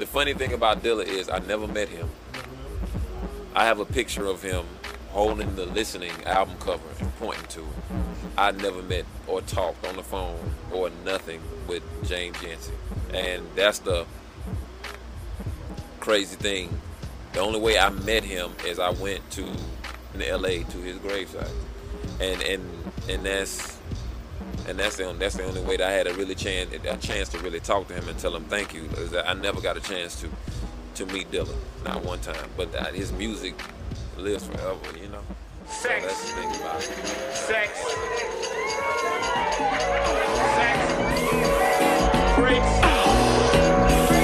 the funny thing about Dilla is I never met him. I have a picture of him holding the listening album cover and pointing to it. I never met or talked on the phone or nothing with James Yancey. And that's the crazy thing. The only way I met him is I went to in LA to his gravesite. And and and that's and that's the that's the only way that I had a really chance a chance to really talk to him and tell him thank you. Is that I never got a chance to to meet Dilla, not one time. But that, his music lives forever, you know. Sex. So that's the thing about it. Sex. Sex. Breaks.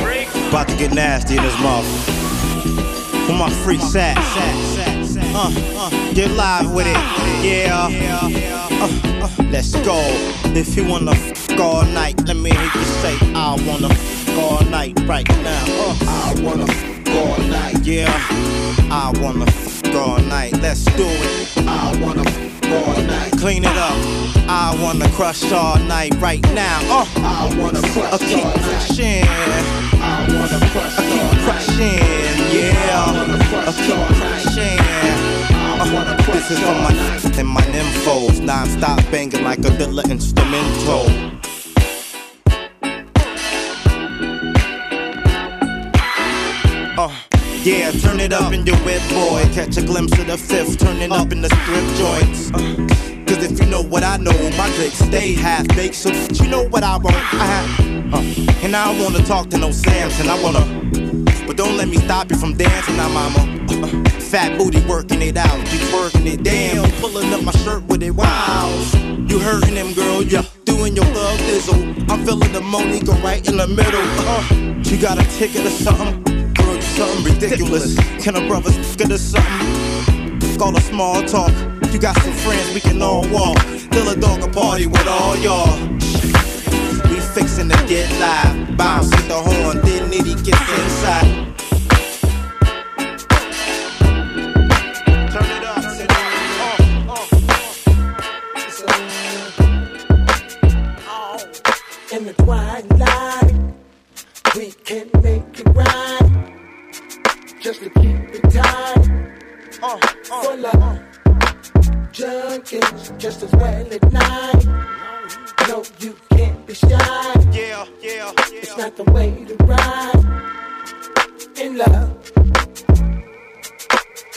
Breaks. About to get nasty in this motherfucker. Where my freaks at? Uh, uh, get live with it. Yeah. Uh, uh, let's go. If you wanna f all night, let me hear you say, I wanna f all night right now. Uh, I wanna f all night. Yeah. I wanna f all night. Let's do it. I wanna f all night. Clean it up. I wanna crush all night right now. Uh, I wanna crush uh, keep crushing. I wanna crush I keep crushing. Yeah. I wanna crush a keep crushing. Uh, this is for my and my nymphos. Non-stop banging like a Dilla instrumental. Yeah, turn it up in your whip, boy. Catch a glimpse of the fifth, turning up in the strip joints. Uh, Cause if you know what I know, my dick stay half baked. So you know what I want. I have, uh, and I don't wanna talk to no Samson. I wanna, but don't let me stop you from dancing, now, mama. Uh, fat booty working it out, keep working it. Damn, pulling up my shirt with it. Wow, you hurting them, girl? Yeah, doing your thug dizzle. I'm feeling the money go right in the middle. Uh, you got a ticket or something? Something ridiculous. Can a brother get us something? Call a small talk. You got some friends we can all walk. Fill a dog a party with all y'all. We fixin' to get live. Bounce hit the horn, then Nitty gets inside. Turn it up. Uh, in the twilight, we can make it right. Just to keep it tight. Uh, For love, junkies just as well at night. No, you can't be shy. Yeah, yeah, It's not the way to ride. In love,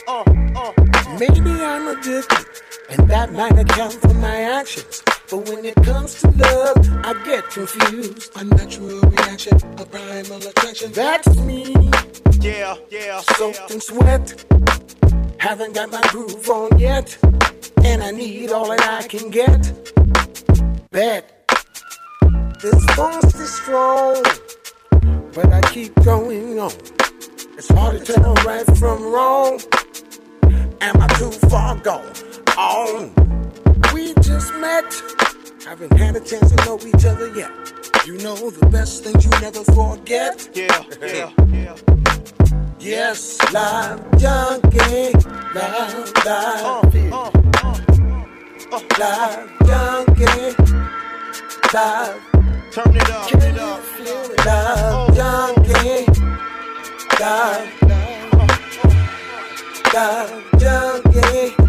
Uh, uh. maybe I'm addicted, and that might account for my actions. But when it comes to love, I get confused. A natural reaction, a primal attraction. That's me. Yeah, yeah, soaked in sweat. Haven't got my groove on yet, and I need all that I can get. Bet this force is strong, but I keep going on. It's hard to tell right from wrong. Am I too far gone? On. We just met, haven't had a chance to know each other yet. You know the best things you never forget. Yeah, yeah, yeah. Yes, love junkie, love, love, Uh, uh, uh, uh. love junkie, love, turn it up, turn it up. Oh. Uh, love junkie, love, love junkie,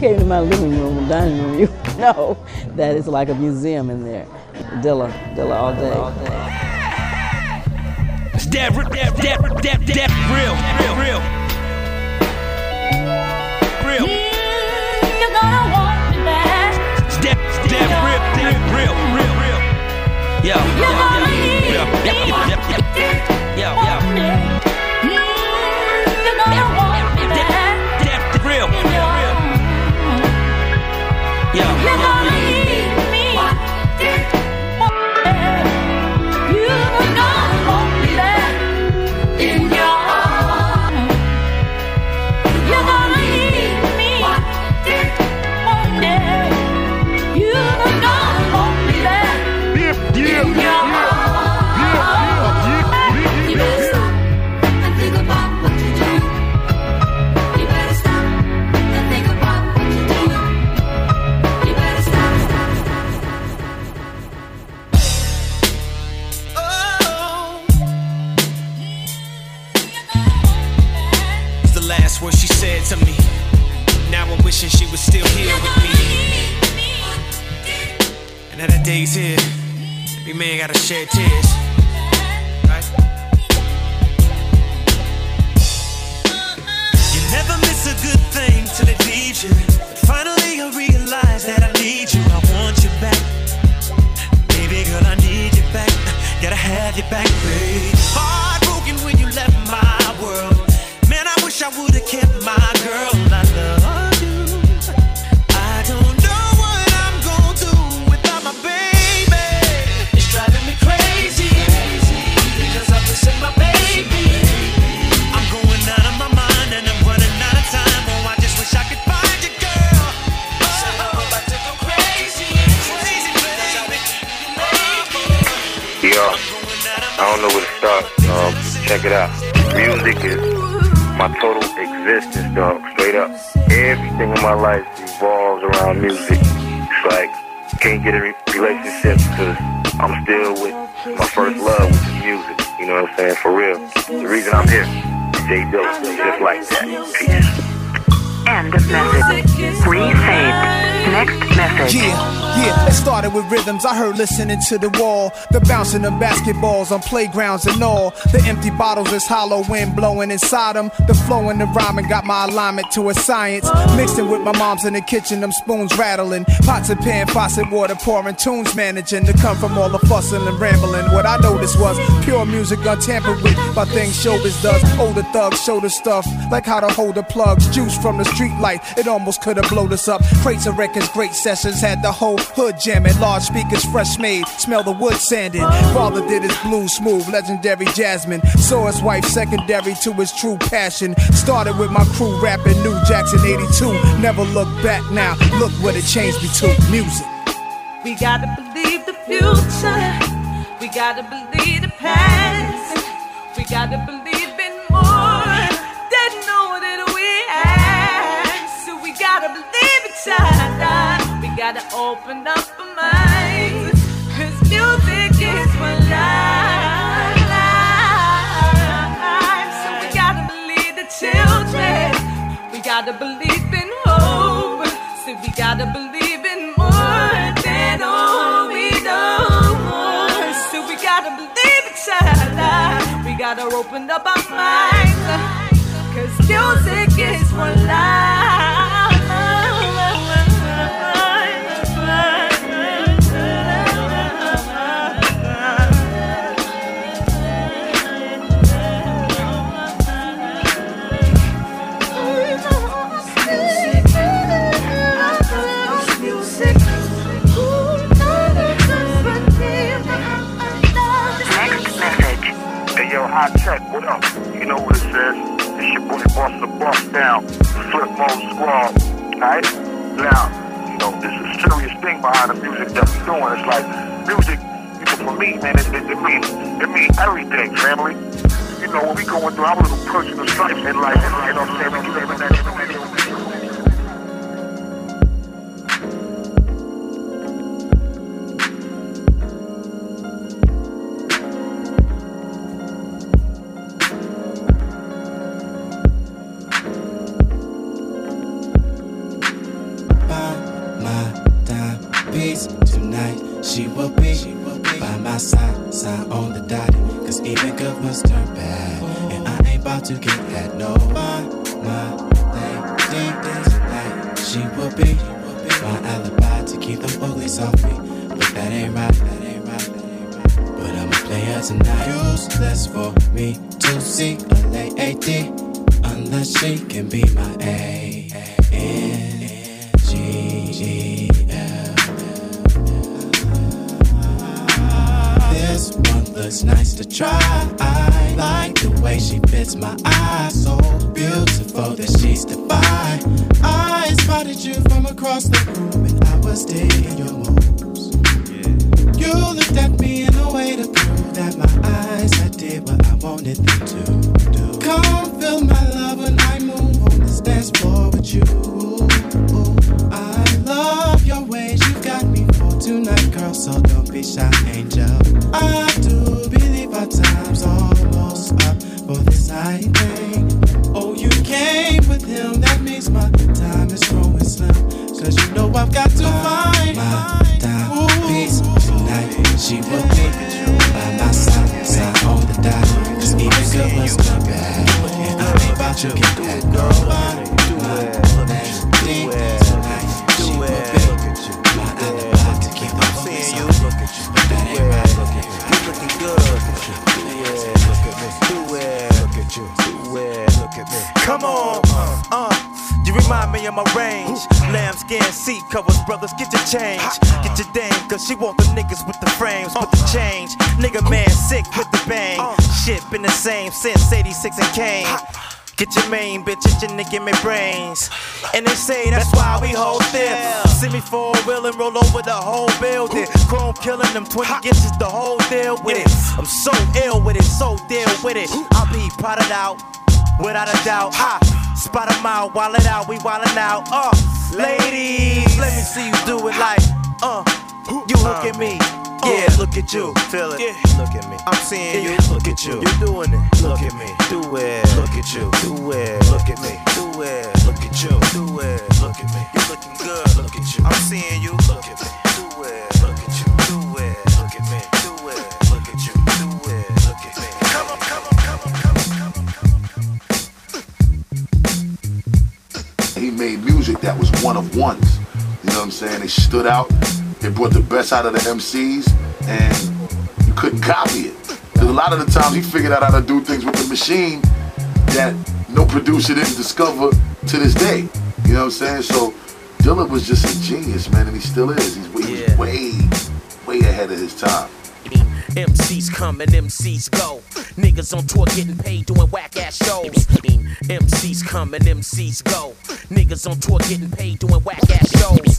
came to my living room, dining room, you know that it's like a museum in there. Dilla, Dilla all day. It's that, that, that, that, that real, real, real. Real. You're gonna want me back. Step, step, rip, rip, Now that day's here, every man gotta shed tears. Right? You never miss a good thing till it leaves you. But finally, I realize that I need you. I want you back. Baby girl, I need you back. Gotta have you back. I don't know where to start. Um, check it out. Music is my total existence, dog. Straight up. Everything in my life revolves around music. It's like, can't get a re- relationship because I'm still with my first love, which is music. You know what I'm saying? For real. The reason I'm here, Jay Dilla, just like that. Peace. End of message. Resaved. Next message. Yeah, yeah, it started with rhythms. I heard listening to the wall, the bouncing of basketballs on playgrounds and all. The empty bottles is hollow wind blowing inside them. The flow and the rhyming got my alignment to a science. Mixing with my mom's in the kitchen, them spoons rattling. Pots and pan, faucet water pouring, tunes managing to come from all the fussing and rambling. What I noticed was pure music untampered with by things showbiz does. Older thugs show the stuff, like how to hold the plugs. Juice from the street light, it almost could have blown us up. Crates of records, great sessions, had the whole hood jamming. Large speakers, fresh made, smell the wood sanding. Father did his blues smooth, legendary Jasmine. Saw his wife secondary to his true passion. Started with my crew rapping New Jackson 82. Never look back now, look what it changed me to music. We gotta believe the future. We gotta believe the past. We gotta believe gotta believe each other. We gotta open up our minds. Cause music is for life. So we gotta believe the children. We gotta believe in hope. So we gotta believe in more than all we know. So we gotta believe each other. We gotta open up our minds. Cause music is for Hey behind the music that we're doing. It's like music, you know, for me, man, it, it, it means it means everything, family. You know, when we going through our little personal stripes in life, you know what I'm saying? We do everything. I ain't about to get that no my lady tonight. She will be my alibi to keep them focused on me. But that ain't right. You looking good. Yeah, look at me. Do it. Look at you. Do it. Look at me. Come on, uh, you remind me of my range. Lambskin seat covers, brothers, get your change. Get your dame, cause she want the niggas with the frames, with the change. Nigga man sick with the bang. Shit been the same since 86 and Kane. Get your main bitch, itching to give me brains. And they say that's why we hold them. See me four wheel and roll over the whole building. Chrome killing them 20 inches, the whole deal with it. I'm so ill with it, so deal with it. I'll be potted out, without a doubt. Ha! Spot 'em out, wild it out, we wildin' out. Uh, ladies, let me see you do it like, uh, you look at me. Yeah, look at you, feel it. Look at me. I'm seeing you. Look at you. You doing it. Look at me. Do it. Look at you. Do it. Look at me. Do it. Look at you. Do it. Look at me. You looking good. Look at you. I'm seeing you. Look at me. Do it. Look at you. Do it. Look at me. Do it. Look at you. Do it. Look at me. Come on, come on, come on, come on, come on. He made music that was one of ones. You know what I'm saying? They stood out. They brought the best out of the MCs, and you couldn't copy it. Because a lot of the times he figured out how to do things with the machine that no producer didn't discover to this day. You know what I'm saying? So Dilla was just a genius, man, and he still is. He's, he was way, way ahead of his time. MCs come and MCs go. Niggas on tour getting paid doing whack ass shows. MCs come and MCs go. Niggas on tour getting paid doing whack ass shows.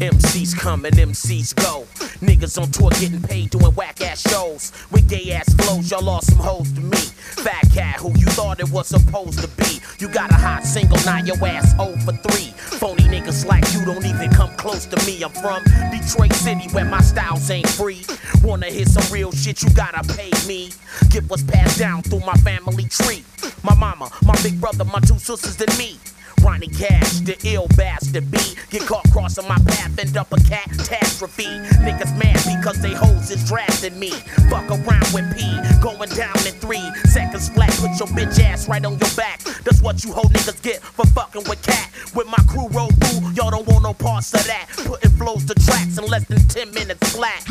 MCs come and MCs go. Niggas on tour getting paid doing whack ass shows. With gay ass flows, y'all lost some hoes to me. Fat cat who you thought it was supposed to be. You got a hot single, now your ass 0 for 3. Phony niggas like you don't even come close to me. I'm from Detroit City where my styles ain't free. Wanna hear some real shit, you gotta pay me. Get what's passed down through my family tree. My mama, my big brother, my two sisters, and me. Ronnie Cash, the ill bastard B. Get caught crossing my path, end up a catastrophe. Niggas mad because they hoes is drafting me. Fuck around with P, going down in three seconds flat. Put your bitch ass right on your back. That's what you hoe niggas get for fucking with cat. With my crew roll through, y'all don't want no parts of that. Putting flows to tracks in less than 10 minutes flat.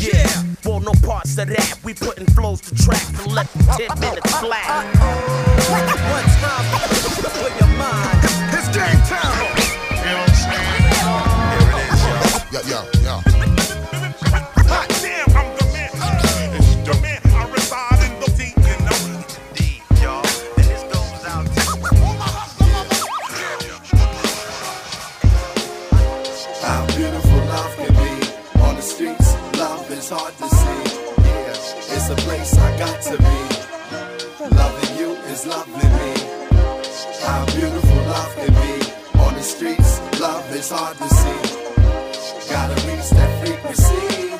Yeah, want no parts of that. We putting flows to tracks in less than 10 minutes flat. One time mind. It's game time. You know what I'm saying? Here it is, yo. Yo, yo, yo. Hot damn, I'm the man. It's the man. I reside in the deep, you know. Deep, y'all. And this goes out How beautiful love can be on the streets. Love is hard to see. Yeah, it's a place I got to be. Loving you is loving Is hard to see. Gotta reach that frequency.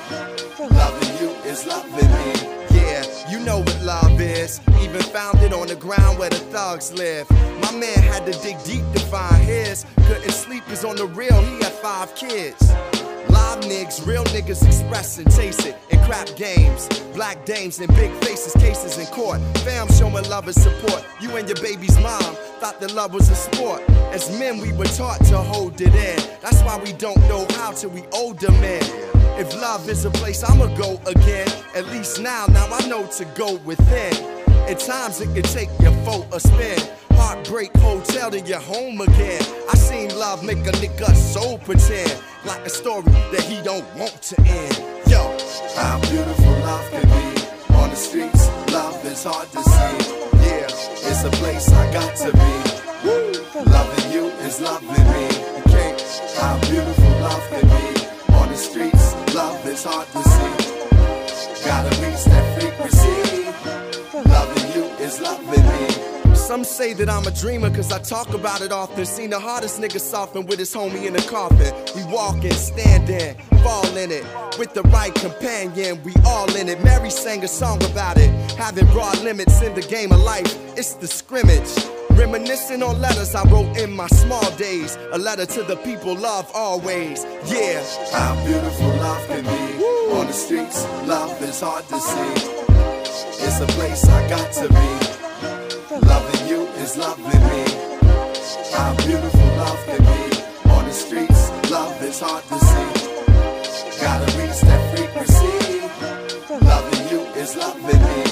Loving you is loving me. Yeah, you know what love is. Even found it on the ground where the thugs live. My man had to dig deep to find his. Couldn't sleep, cause on the real, he had five kids. Live niggas, real niggas expressing, chasing in crap games. Black dames and big faces, cases in court. Fam showing love and support. You and your baby's mom thought that love was a sport. As men, we were taught to hold it in. That's why we don't know how till we older men. If love is a place, I'ma go again. At least now, now I know to go within. At times it can take your foe a spin. Heartbreak hotel to your home again. I seen love make a nigga soul pretend like a story that he don't want to end. Yo, How beautiful love can be on the streets. Love is hard to see. Yeah, it's a place I got to be. Loving you is loving me. Okay. How beautiful love can be on the streets. Love is hard to see. Is loving. Some say that I'm a dreamer cause I talk about it often. Seen the hardest nigga soften with his homie in the coffin. We walking, standing, fall in it. With the right companion, we all in it. Mary sang a song about it. Having broad limits in the game of life, it's the scrimmage. Reminiscing on letters I wrote in my small days. A letter to the people, love always. Yeah. How beautiful love can be on the streets. Love is hard to see. It's a place I got to be. Loving you is loving me. How beautiful love can be on the streets. Love is hard to see. Gotta reach that frequency. Loving you is loving me.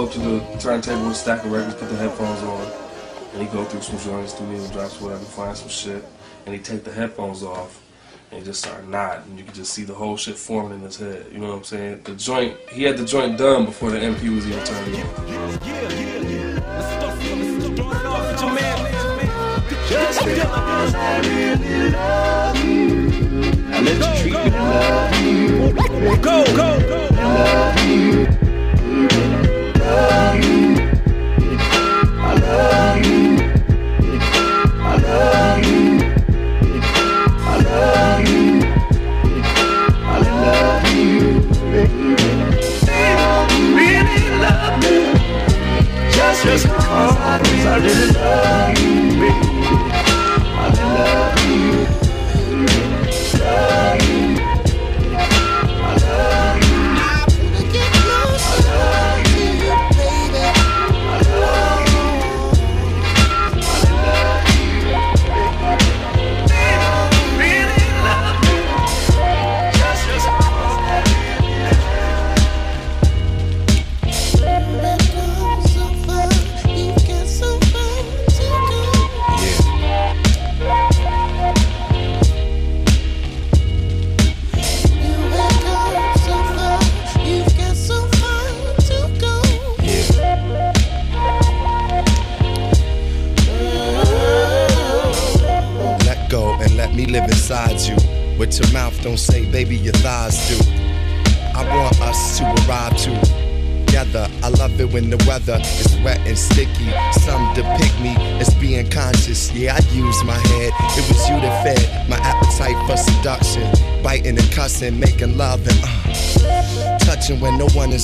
Go up to the turntable with a stack of records, put the headphones on, and he go through some joints, studio drops, whatever, find some shit, and he take the headphones off. And he just start nodding. And you can just see the whole shit forming in his head. You know what I'm saying? The joint, he had the joint done before the MP was even turned Just because I really love you, I let you treat me love you. Go, go, go. Love you.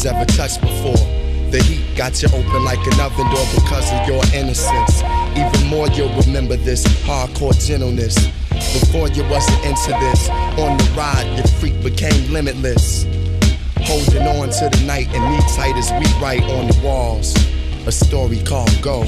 Ever touched before. The heat got you open like an oven door because of your innocence. Even more, you'll remember this hardcore gentleness. Before you wasn't into this, on the ride, your freak became limitless. Holding on to the night and me tight as we write on the walls. A story called Go.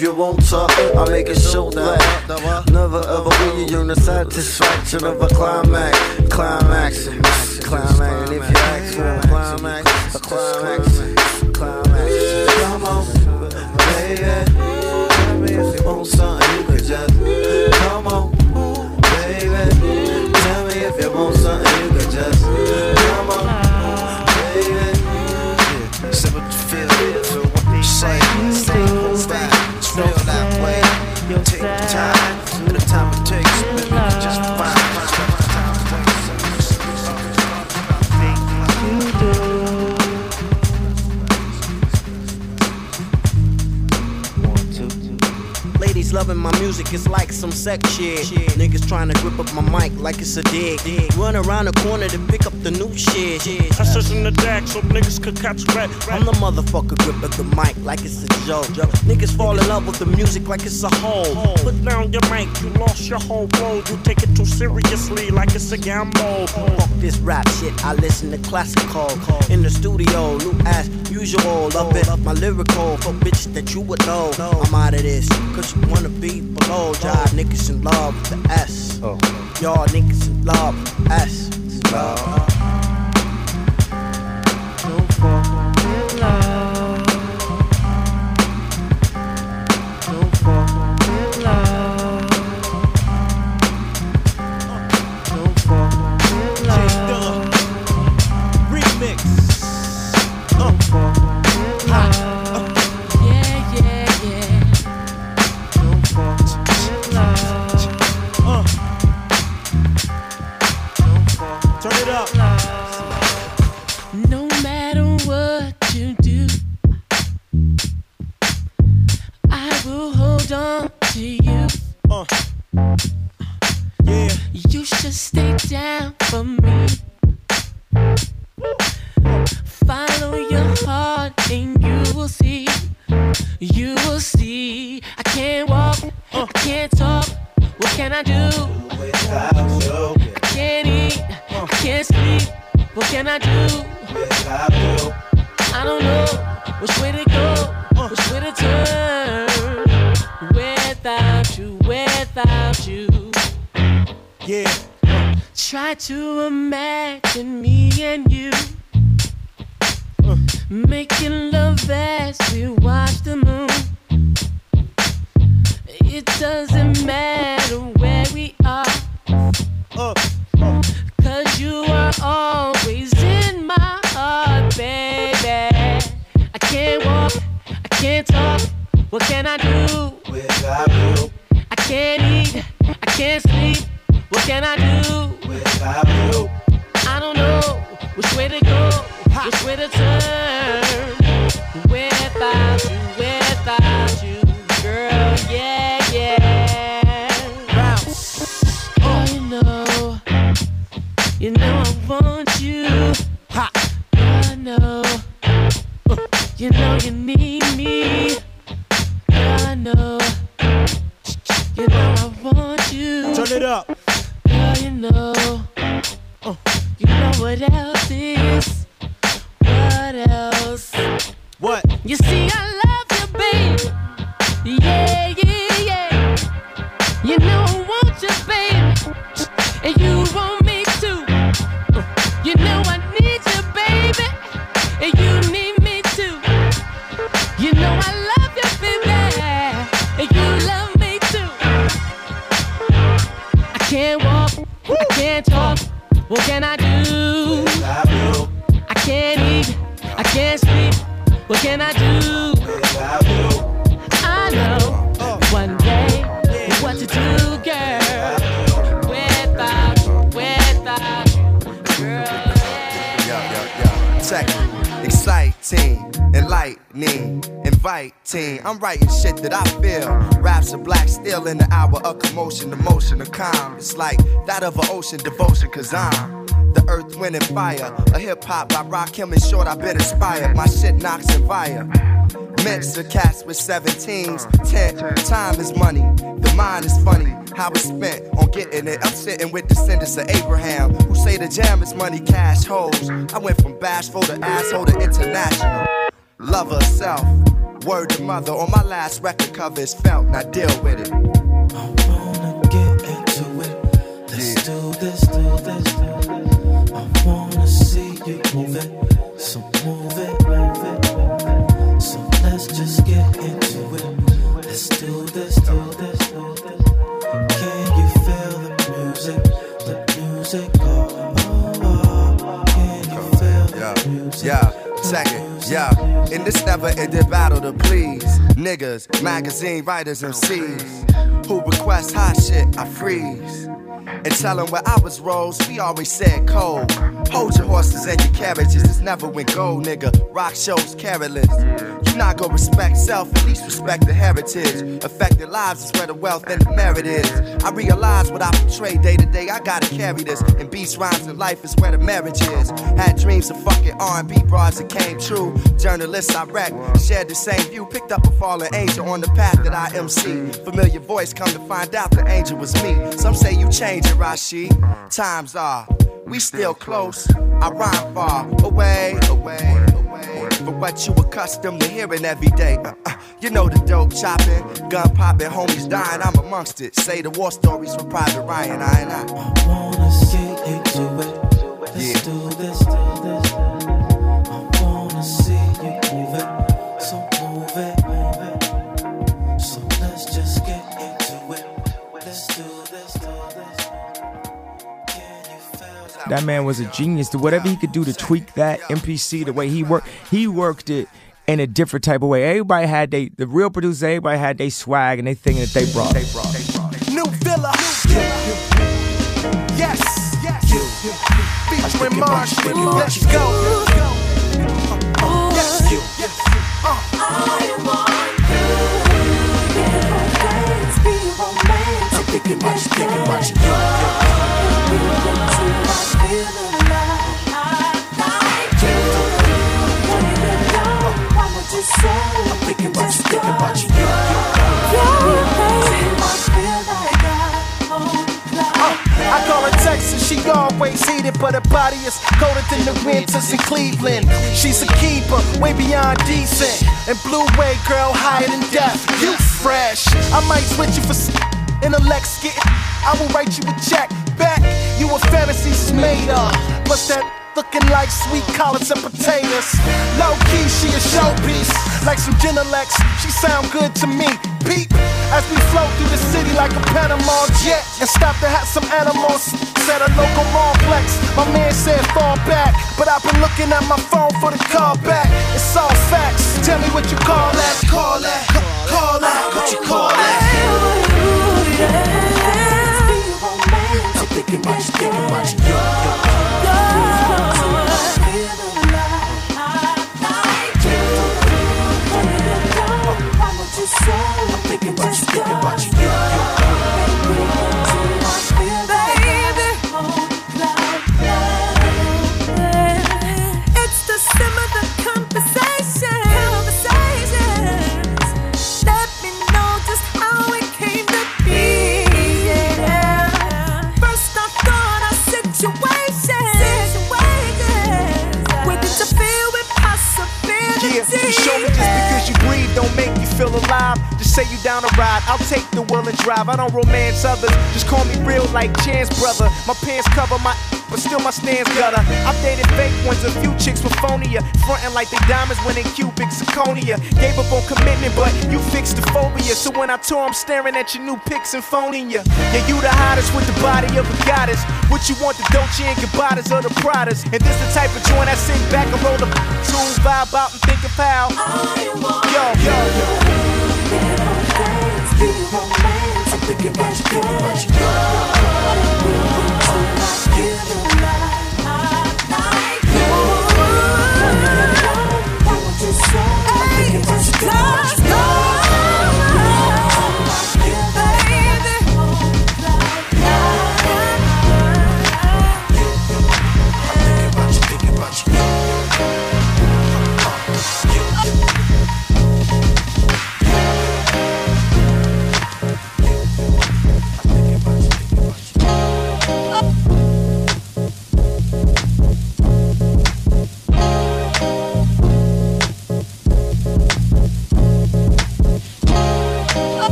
If you to, I'll make it show that. Never ever will you the satisfaction of a climax. Climax. Climax. And if you ask for a climax, a climax. Climax. Come on, baby. Tell me if you want something, you can just come on, baby. Tell me if you want something, you can just my music, is like some sex shit. Niggas trying to grip up my mic like it's a dig. Run around the corner to pick up the new shit. I sit in the deck so niggas could catch red. I'm the motherfucker gripping the mic like it's a joke. Niggas fall in love with the music like it's a hole. Put down your mic, you lost your whole road. You take it too seriously like it's a gamble. Fuck this rap shit, I listen to classical. In the studio, new as usual. Love it, my lyrical. For bitches that you would know. I'm out of this, cause you wanna be below. Y'all niggas in love with the S. Oh. Y'all niggas in love with the S. Love. Without you, without you. Yeah. Try to imagine me and you making love as we watch the moon. It doesn't matter where we are, uh. cause you are always in my heart, baby. I can't walk, I can't talk. What can I do? Can't eat, I can't sleep. What can I do? without you. I don't know which way to go, which way to turn. Without you, without you, girl, yeah, yeah. Oh, you know, you know I want you. Ha, I know, you know you need me. I know, I want you. Turn it up. Girl, you know. Uh. You know what else is? What else? What? You see, I love. Walk, I can't talk. What can I do? I can't eat, I can't sleep. What can I do? I know one day what to do, girl. Without, without, girl. Yo. Check it. Exciting, enlightening, inviting. I'm writing shit that I feel. Raps are black steel in the hour of commotion, emotion, of calm. It's like that of an ocean devotion, cause I'm the earth, wind, and fire. A hip hop I rock him in short, I've been inspired. My shit knocks and fire. Mix of cats with 17s. Ten, time is money. The mind is funny. How it's spent on getting it. I'm sitting with descendants of Abraham who say the jam is money, cash holes. I went from bashful to asshole to international. Love herself. Word to mother on my last record cover is felt. Now deal with it. In this never ending battle to please niggas, magazine writers, and MCs who request hot shit, I freeze. And tell them where I was rose, we always said cold. Hold your horses and your carriages, this never went gold, nigga. Rock shows, careless. You not gonna respect self, at least respect the heritage. Affected lives is where the wealth and the merit is. I realize what I portray day to day, I gotta carry this. And beats, rhymes, and life is where the marriage is. Had dreams of fucking R&B bras that came true. Journalists I wrecked, shared the same view. Picked up a fallen angel on the path that I MC. Familiar voice, come to find out the angel was me. Some say you changed it, Rashid. Times are, we still close. I rhyme far away, away, away. For what you accustomed to hearing every day. Uh, uh, you know the dope chopping, gun popping, homies dying. I'm amongst it. Say the war stories from Private Ryan. I and I. I wanna get into it. Let's do this, do this. That man was a genius. To whatever he could do to tweak that MPC, the way he worked, he worked it in a different type of way. Everybody had they, the real producers, everybody had they swag and they thing that they brought. They brought. New Villa. Yes, yes. Featuring Marsh. Let's go. Yes, yes. Uh. I'm thinking much, thinking much. I'm thinking much, but her body is colder than the winters in Cleveland. She's a keeper, way beyond decent. And blue way, girl, higher than death. You fresh. I might switch you for intellects getting. I will write you a check back. Fantasies made of. Plus that looking like sweet collards and potatoes. Low key, she a showpiece. Like some Genelex, she sound good to me. Peep as we flow through the city like a Panama jet and stop to have some animals at a local complex. My man said fall back, but I've been looking at my phone for the call back. It's all facts. Tell me what you call that. Call that. Call that. What you call that? Thinking much, thinking much. I'm say you down to ride, I'll take the wheel and drive. I don't romance others, just call me real like Chance brother. My pants cover my but still my stance gutter. I've dated fake ones, a few chicks with phonia. Frontin' like they diamonds when they cubic zirconia. Gave up on commitment, but you fixed the phobia. So when I tour, I'm staring at your new pics and phoning ya. Yeah, you the hottest with the body of a goddess. What you want, the Dolce and Gabbanas or the Pradas? And this the type of joint I sit back and roll the tune, vibe out and think of how. Yo, yo, yo. Thinking about you, thinking about you. I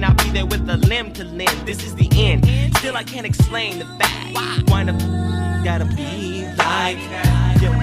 Not be there with a limb to limb. This is the end. Still, I can't explain the fact. Why? Why the gotta be like that? Yo, yo,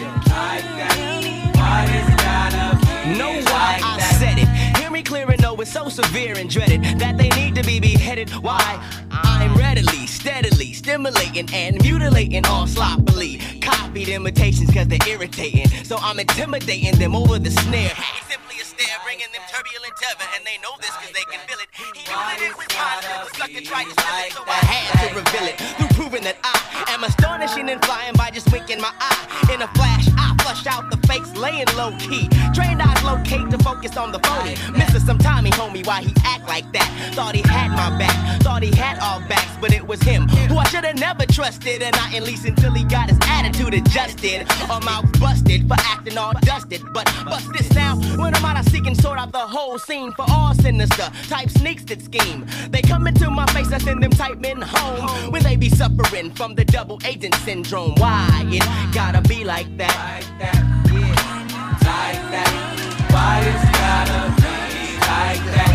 yo, like that. Why it's gotta be Know why I said it. Hear me clear and know it's so severe and dreaded that they need to be beheaded. Why? I'm readily, steadily stimulating and mutilating all sloppily. Copied imitations cause they're irritating. So I'm intimidating them over the snare. Simply a stare, bringing them turbulent tether. And they know this cause they can feel it. He unit it with mine till the sucker tried to steal it. So I had to reveal it through proving that I am astonishing and flying by just winking my eye. In a flash, I flush out the fakes laying low key. Trained eyes locate to focus on the phony. Missing some Tommy homie why he act like that. Thought he had my back, thought he had all backs, but it was him who I should have never trusted. And not at least until he got his attitude adjusted. Or mouth busted for acting all dusted. But bust this now, when I'm out, I seek and sort out the whole scene for all sinister type sneaks that scheme. They come into my face, I send them type men home. When they be suffering from the double agent syndrome. Why it gotta be like that? Like that, yeah. Like that. Why it's gotta be like that?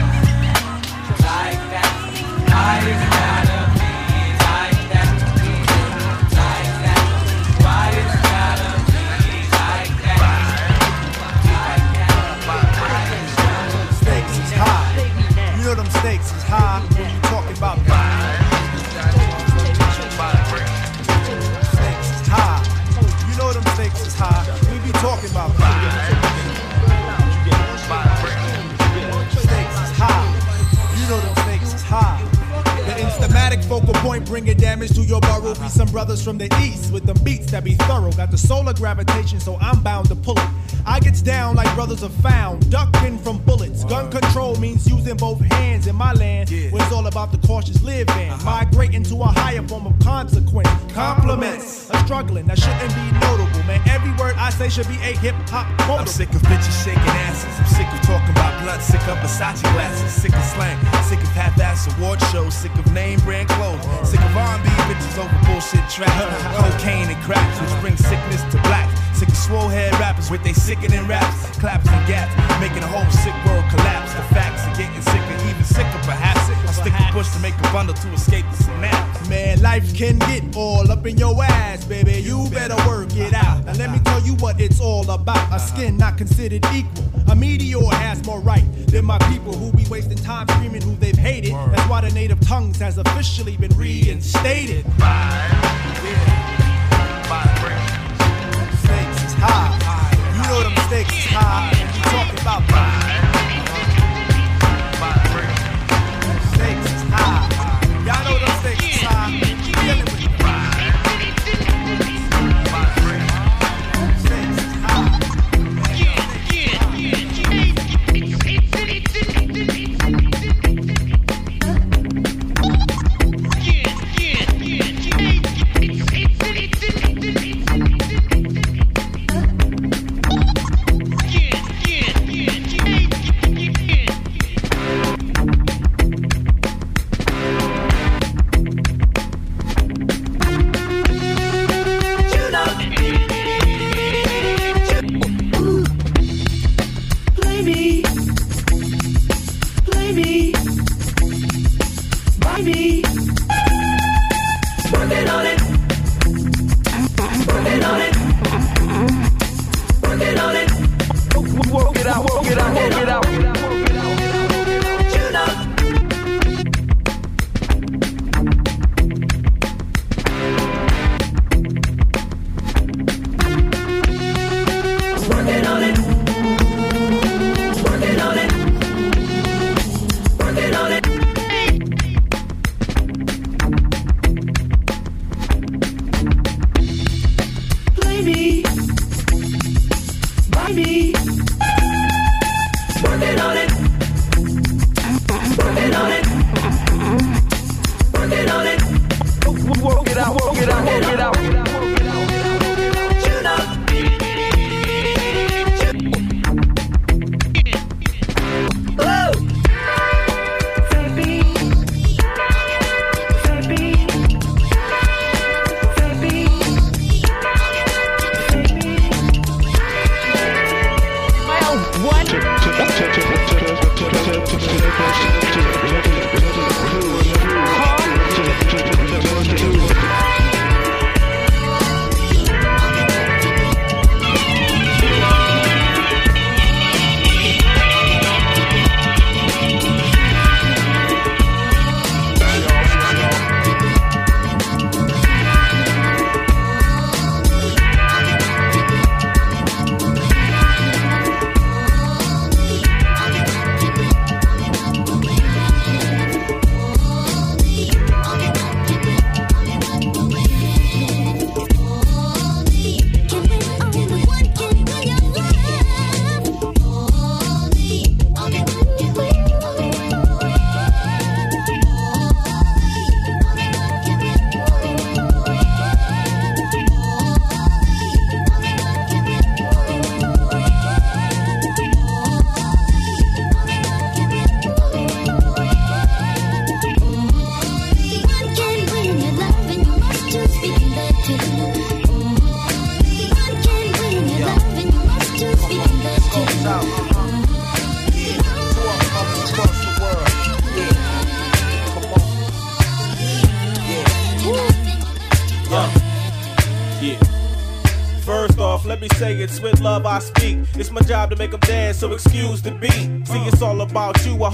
Like that. Why focal point bringing damage to your burrow. Be some brothers from the east with them beats that be thorough. Got the solar gravitation, so I'm bound to pull it. I gets down like brothers are found, ducking from bullets. Gun control means using both hands in my land, where it's all about the cautious living. Uh-huh. Migrating to a higher form of consequence. Compliments, a struggling that shouldn't be notable, man. Every word I say should be a hip hop quote. I'm sick of bitches shaking asses. I'm sick of talking about blunt. Sick of Versace glasses. Sick of slang. Sick of half-ass award shows. Sick of name brand Sick of R&B bitches over bullshit tracks. Cocaine and cracks, which brings sickness to black. Sick of swole head rappers with they sickening raps, claps and gaps, making the whole sick world collapse. The facts are getting sicker, even sicker perhaps. I stick a push to make a bundle to escape the synapse. Man, life can get all up in your ass, baby. You better work it out. Now let me tell you what it's all about. A skin not considered equal. A meteor has more right than my people who be wasting time screaming who they've hated. That's why the native tongues has officially been reinstated. Stakes is high. You know them stakes is high. You talking about Stakes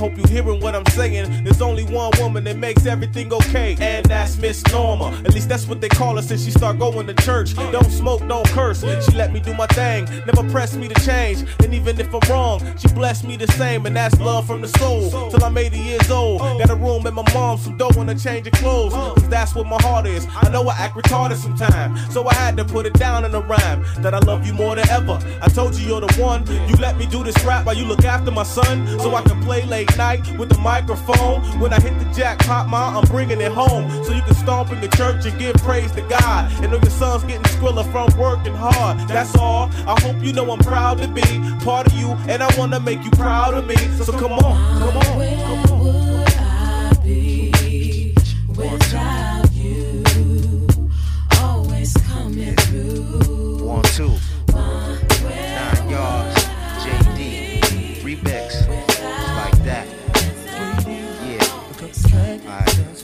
hope you hearing what I'm saying. There's only one woman that makes everything okay, and that's Miss Norma. At least that's what they call her since she start going to church. Don't smoke, don't curse. She let me do my thing, never pressed me to change. And even if I'm wrong, she blessed me the same, and that's love from the soul. Till I'm 80 years old, got a room at my mom's, some dough and a change of clothes. Cause that's what my heart is. I know I act retarded sometimes, so I had to put it down in a rhyme that I love you more than ever. I told you you're the one. You let me do this rap while you look after my son, so I can play late night with the microphone. When I hit the jackpot, ma, I'm bringing it home, so you can stomp in the church and give praise to God. And know your son's getting squiller from working hard. That's all. I hope you know I'm proud to be part of you, and I wanna make you proud of me. So come on, come on, come on.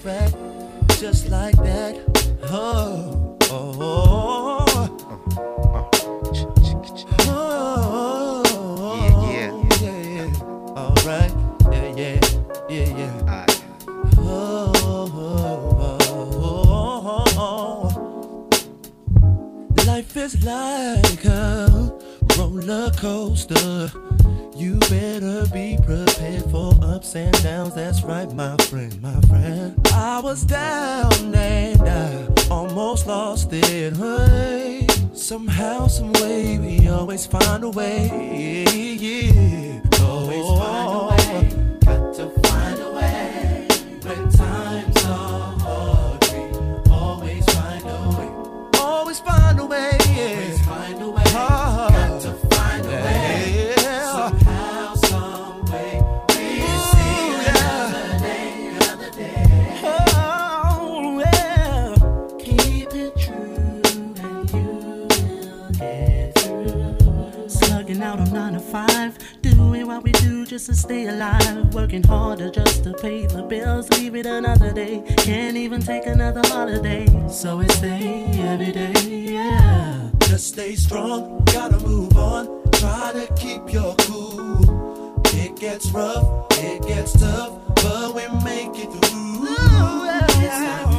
spread just like that. Oh, oh, oh. oh. Yeah, yeah. yeah, yeah. All right. Yeah, yeah, yeah, yeah. All right. Life is like a roller coaster. You better be prepared for ups and downs. That's right, my friend, my friend. I was down and I almost lost it. Hey, somehow, some way, we always find a way. Yeah, always Slugging out on nine to five, doing what we do just to stay alive. Working harder just to pay the bills, leave it another day. Can't even take another holiday, so we stay every day. Yeah. Just stay strong, gotta move on. Try to keep your cool. It gets rough, it gets tough, but we make it through. It's not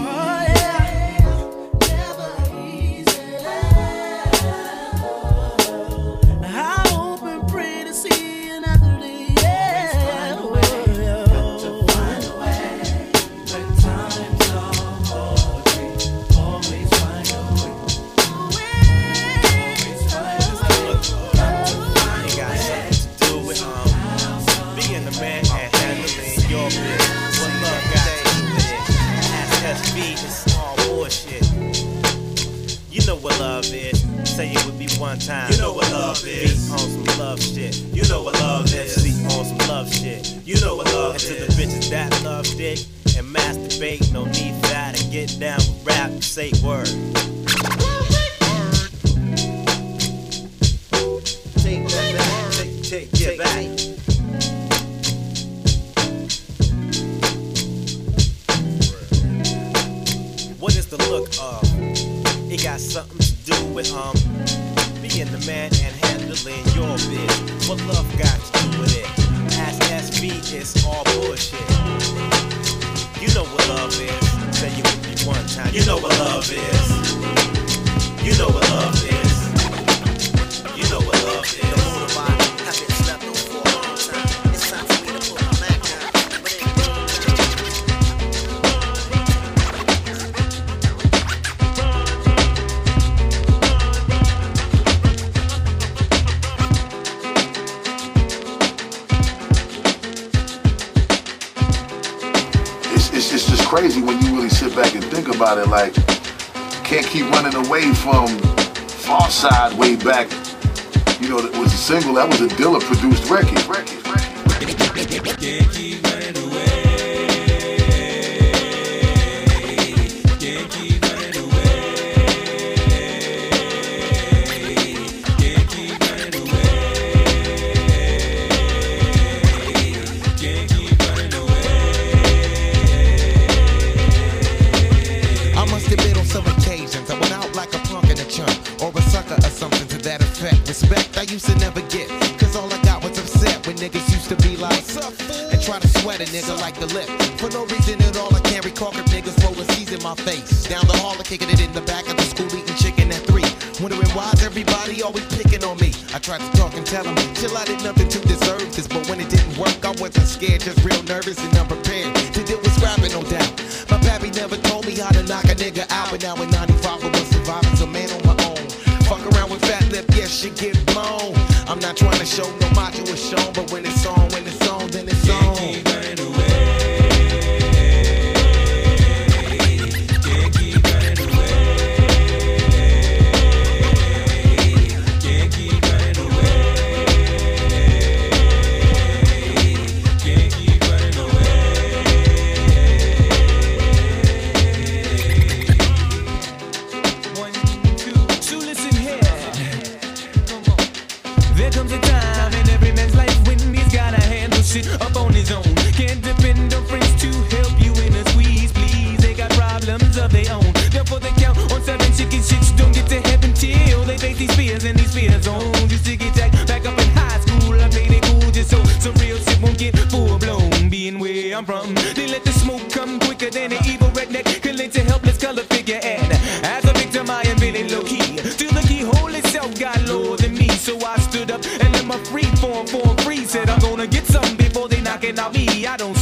it with me one time. You know what love is. Be on some love shit. You know what love is. MC on some love shit. You know what love and to the bitches that love dick and masturbate, no need for that. And get down with rap and say word. Take that back. Take, take, take Love got think about it. Like, can't keep running away from Pharcyde way back. You know, that was a single, that was a Dilla produced record. record, record. Can't keep running away. I used to never get, cause all I got was upset when niggas used to be like, and try to sweat a nigga like the lip. For no reason at all, I can't recall if niggas rolling C's in my face. Down the hall, I kicking it in the back of the school, eating chicken at three. Wondering why's everybody always picking on me. I tried to talk and tell them, chill, I did nothing to deserve this. But when it didn't work, I wasn't scared, just real nervous and unprepared. To deal with scrapping, no doubt. My pappy never told me how to knock a nigga out. But now in 95, I was surviving, so man on my own. Fuck around with fat lip, yes, shit get blown. I'm not trying to show no macho is shown, but when it's on, when it's on, then it's on. Without me, I don't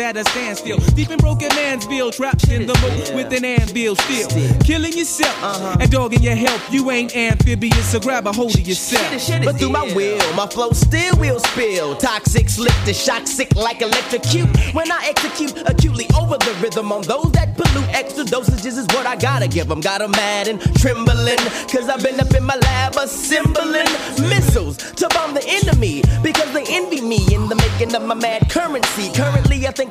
at a standstill. Deep in broken Mansville, trapped in the moat with an anvil still. Killing yourself and dogging your health. You ain't amphibious, so grab a hold of yourself. But through my will, my flow still will spill. Toxic, slick, the shock sick like electrocute. When I execute acutely over the rhythm on those that pollute, extra dosages is what I gotta give them. Got Got 'em mad and trembling, cause I've been up in my lab assembling missiles to bomb the enemy. Because they envy me in the making of my mad currency. Currently, I think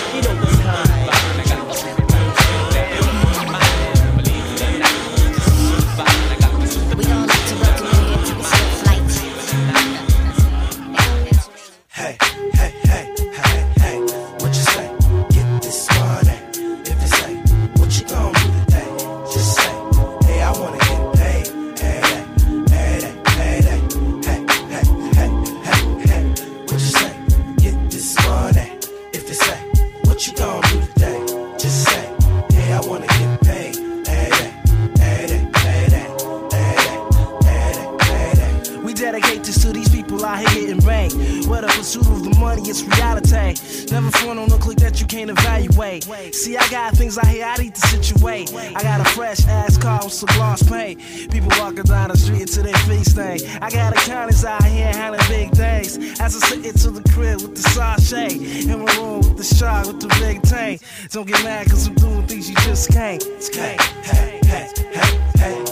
Evaluate. See, I got things out here I need to situate. I got a fresh ass car with some gloss paint. People walking down the street until their face thing. I got accountants out here handling big things. As I sit into the crib with the sachet. In my room with the shark with the big tank. Don't get mad cause I'm doing things you just can't. Hey, hey, hey, hey, hey,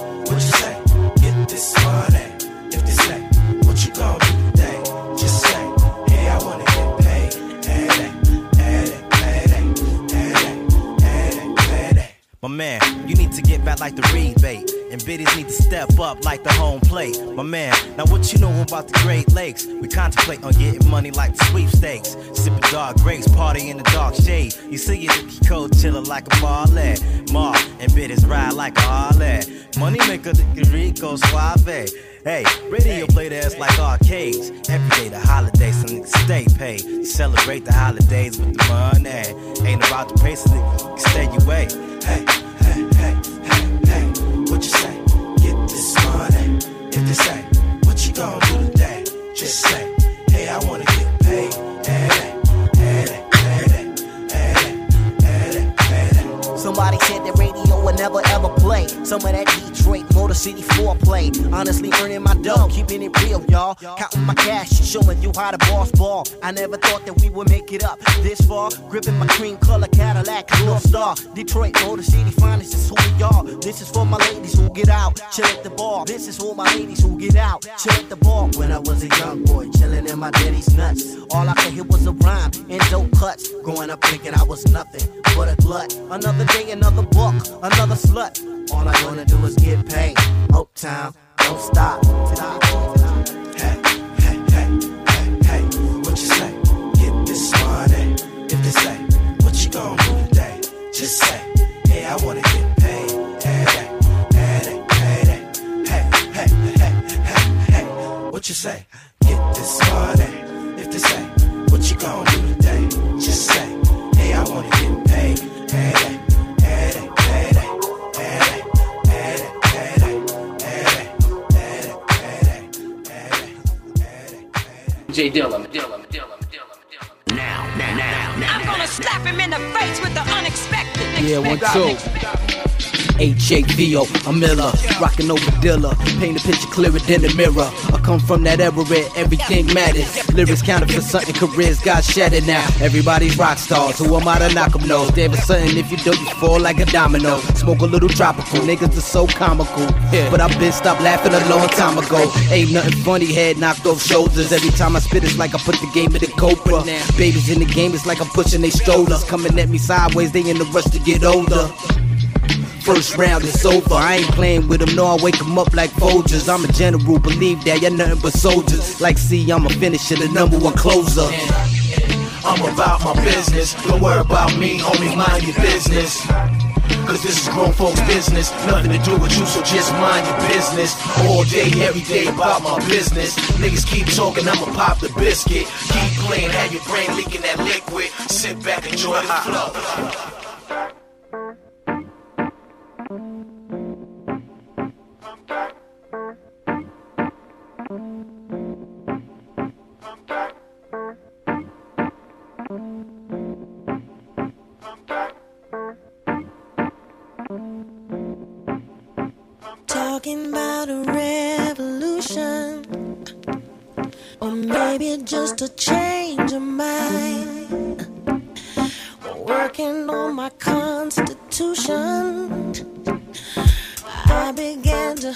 man, you need to get back like the rebate. And biddies need to step up like the home plate. My man, now what you know about the Great Lakes? We contemplate on getting money like the sweepstakes. Sipping dark grapes, party in the dark shade. You see it, the cold chiller like a ballet. Ma and biddies ride like a Harley. Money maker, the Rico Suave. Hey, radio play the ass like arcades. Every day the holidays, some niggas stay paid. Celebrate the holidays with the money. Ain't about to pay, so niggas stay away. Hey, hey, hey, hey, hey. What you say? Get this money. If they say, what you gonna do today? Just say, never ever play some of that Detroit Motor City foreplay. Honestly, earning my dough, keeping it real, y'all. Counting my cash, showing you how to boss ball. I never thought that we would make it up this far. Gripping my cream color Cadillac, North Star. Detroit Motor City finest is who we are. This is for my ladies who get out, chill at the bar. This is for my ladies who get out, chill at the bar. When I was a young boy, chilling in my daddy's nuts. All I could hear was a rhyme and dope cuts. Growing up thinking I was nothing but a glut. Another day, another buck, another slut. All I wanna do is get paid. Uptown, don't stop. H-A-V-O, I'm Miller, rockin' over Dilla, paint a picture clearer than the mirror. I come from that era where everything matters. Lyrics counted for something, careers got shattered now. Everybody's rock stars, who am I to knock 'em nose? Was something if you don't, you fall like a domino. Smoke a little tropical, niggas are so comical. But I've been stopped laughing a long time ago. Ain't nothing funny, head knocked off shoulders. Every time I spit, it's like I put the game in the cobra. Babies in the game, it's like I'm pushing they strollers. Coming at me sideways, they in the rush to get older. First round is over. I ain't playing with them, no, I wake them up like Folgers. I'm a general, believe that, you're nothing but soldiers. Like, see, I'm a finisher, the number one closer. I'm about my business. Don't worry about me, homie, mind your business. Cause this is grown folks' business. Nothing to do with you, so just mind your business. All day, every day about my business. Niggas keep talking, I'ma pop the biscuit. Keep playing, have your brain leaking that liquid. Sit back, and enjoy the flow. Talking about a revolution, or maybe just a change of mind. Working on my constitution, I began to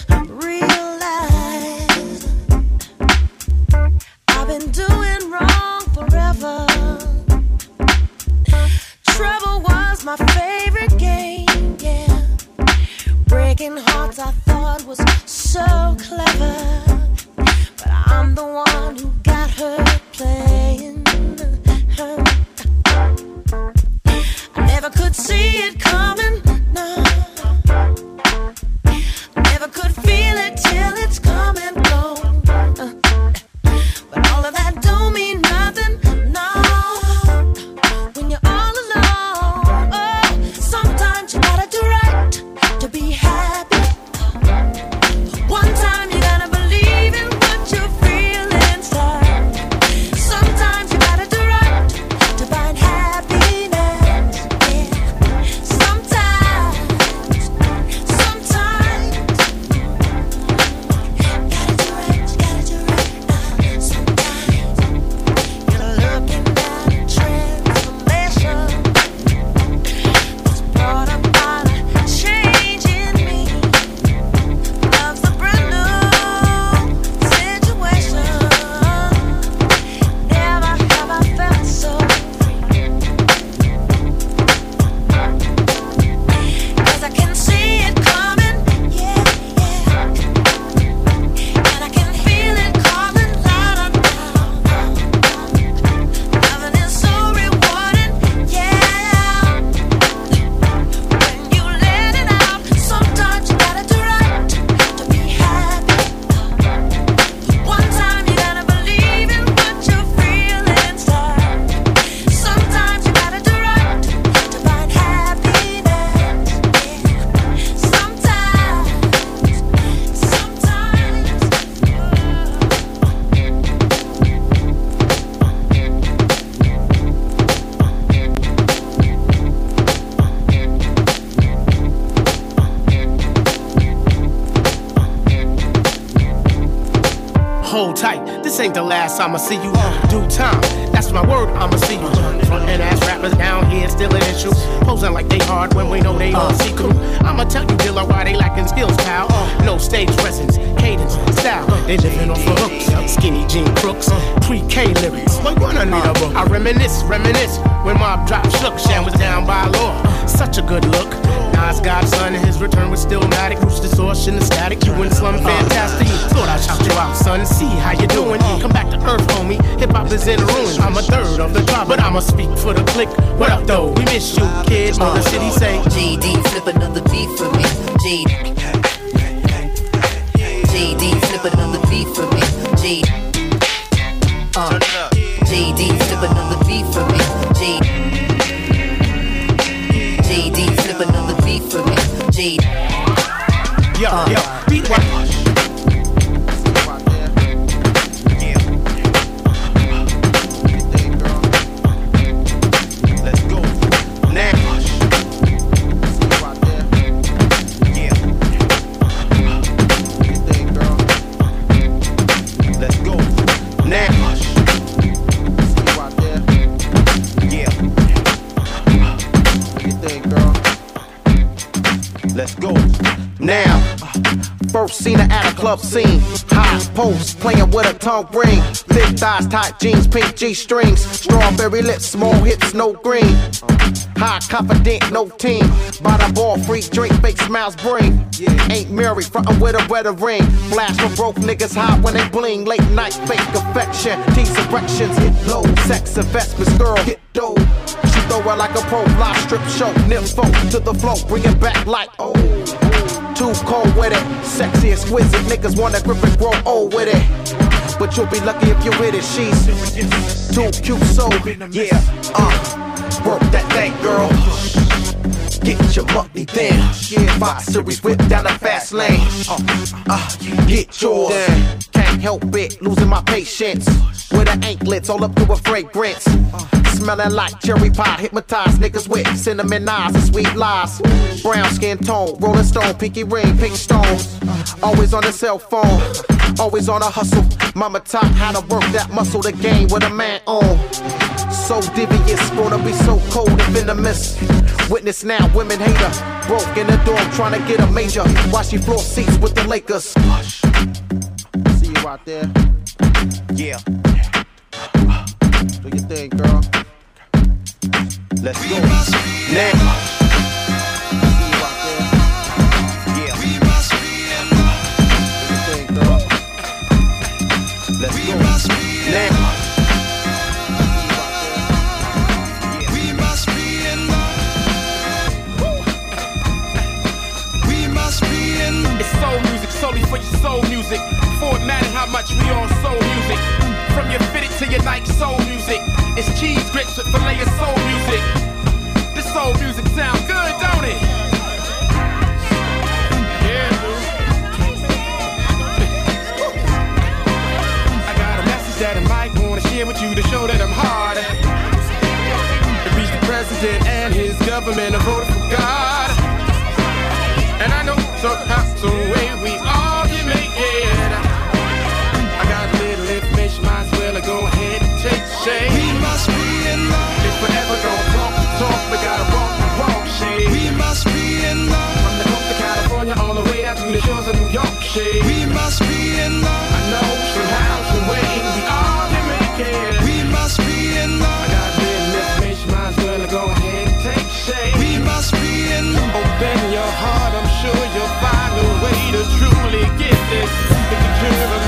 This ain't the last I'ma see you. Due time, that's my word, I'ma see you. Front end ass rappers down here still an issue. Posing like they hard when we know they all see through. I'ma tell you, Dilla, why they lacking skills, pal. No stage presence, cadence, style. They living off of hooks, skinny jean crooks, pre-K lyrics. Like one I need a book. I reminisce, reminisce when Mob Drop shook. Shan was down by law. Such a good look. Nas Godson and his return was still matic. Roots distortion static. You and Slum fantastic. Thought I'd shout you out, son. See how you doing. Come back to earth, homie. Hip hop is in ruin. I'm a third of the tribe, but I'ma speak for the clique. What up, though? We miss you, kid. Motor City say. JD, flip another beat for me. JD. JD, flip another beat for me. JD. Uh, JD, flip another beat for me. Another beat for me. JD. Yo, yo, beat what? Club scene. High post, playing with a tongue ring. Thick thighs, tight jeans, pink G strings. Strawberry lips, small hips, no green. High confident, no team. By the ball, free drink, fake smiles bring. Ain't married, frontin' with a wedding ring. Flash for broke niggas hot when they bling. Late night, fake affection. Tease erections, hit low. Sex investments, girl, hit dough. She throw her like a pro fly strip show. Nympho to the flow, bring it back like oh. Too cold with it, sexy, exquisite. Niggas wanna grip and grow old with it. But you'll be lucky if you're with it. She's too cute, so yeah. Uh, work that thing, girl. Get your money then. Five series whip down the fast lane. Uh, uh, get yours. Can't help it, losing my patience. With her anklets all up to a fragrance. Smelling like cherry pie, hypnotized niggas with cinnamon eyes and sweet lies. Brown skin tone, rolling stone, pinky ring, pink stones. Always on the cell phone, always on a hustle. Mama taught how to work that muscle to gain with a man on. So devious, gonna be so cold and venomous. Witness now, women hate her. Broke in the dorm, trying to get a major. While she floor seats with the Lakers. See you out there. Yeah. Do your thing, girl. Let's go. Now. Let's go. Now. It's soul music, solely for your soul music. For it matters how much we all soul music. From your fitted to your Nike soul music. It's cheese grits with filet of soul music. This soul music sound good, don't it? Yeah. I got a message that I might wanna share with you to show that I'm hard. To reach the president and his government, I voted for God. And I know somehow, the way we all can make it. I got a little information, might as well go ahead and take shade. We must be in love. If we're ever gonna talk the talk, we gotta walk the walk, shade. We must be in love. From the coast of California all the way out to the shores of New York, shade. We must be in love. I know truly get this.